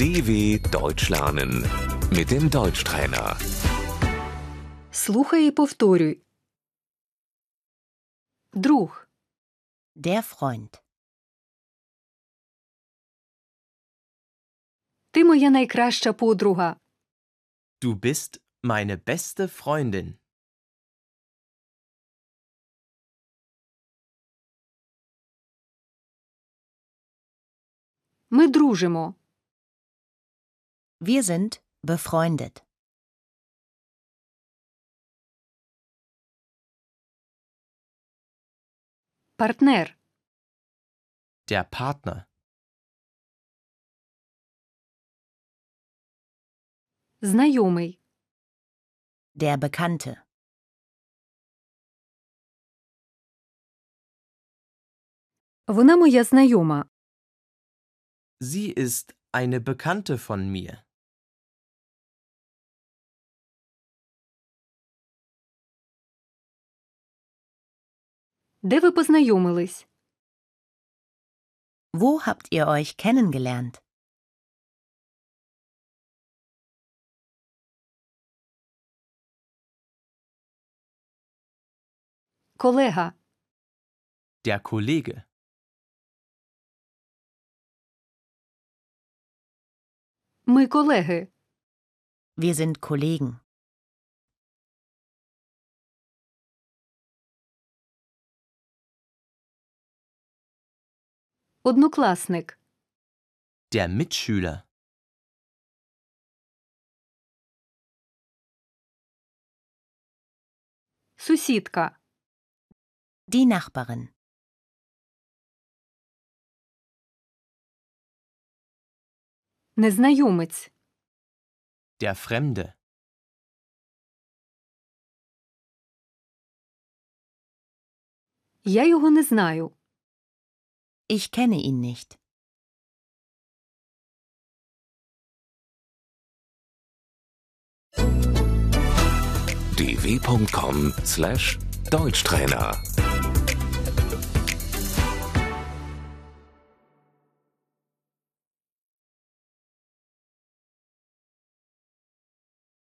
DW Deutsch lernen mit dem Deutschtrainer. Слухай і повторюй. Друг, Der Freund. ти моя найкраща подруга. Du bist meine beste Freundin. Ми дружимо. Wir sind befreundet. Партнер. Der Partner. Знайомий. Der Bekannte. Вона моя знайома. Sie ist eine Bekannte von mir. Де ви познайомились? Wo habt ihr euch kennengelernt? Колега. Der Kollege. Ми колеги. Wir sind Kollegen. Однокласник. Der Mitschüler. Сусідка. Die Nachbarin. Незнайомець. Der Fremde. Я його не знаю. Ich kenne ihn nicht. dw.com/deutschtrainer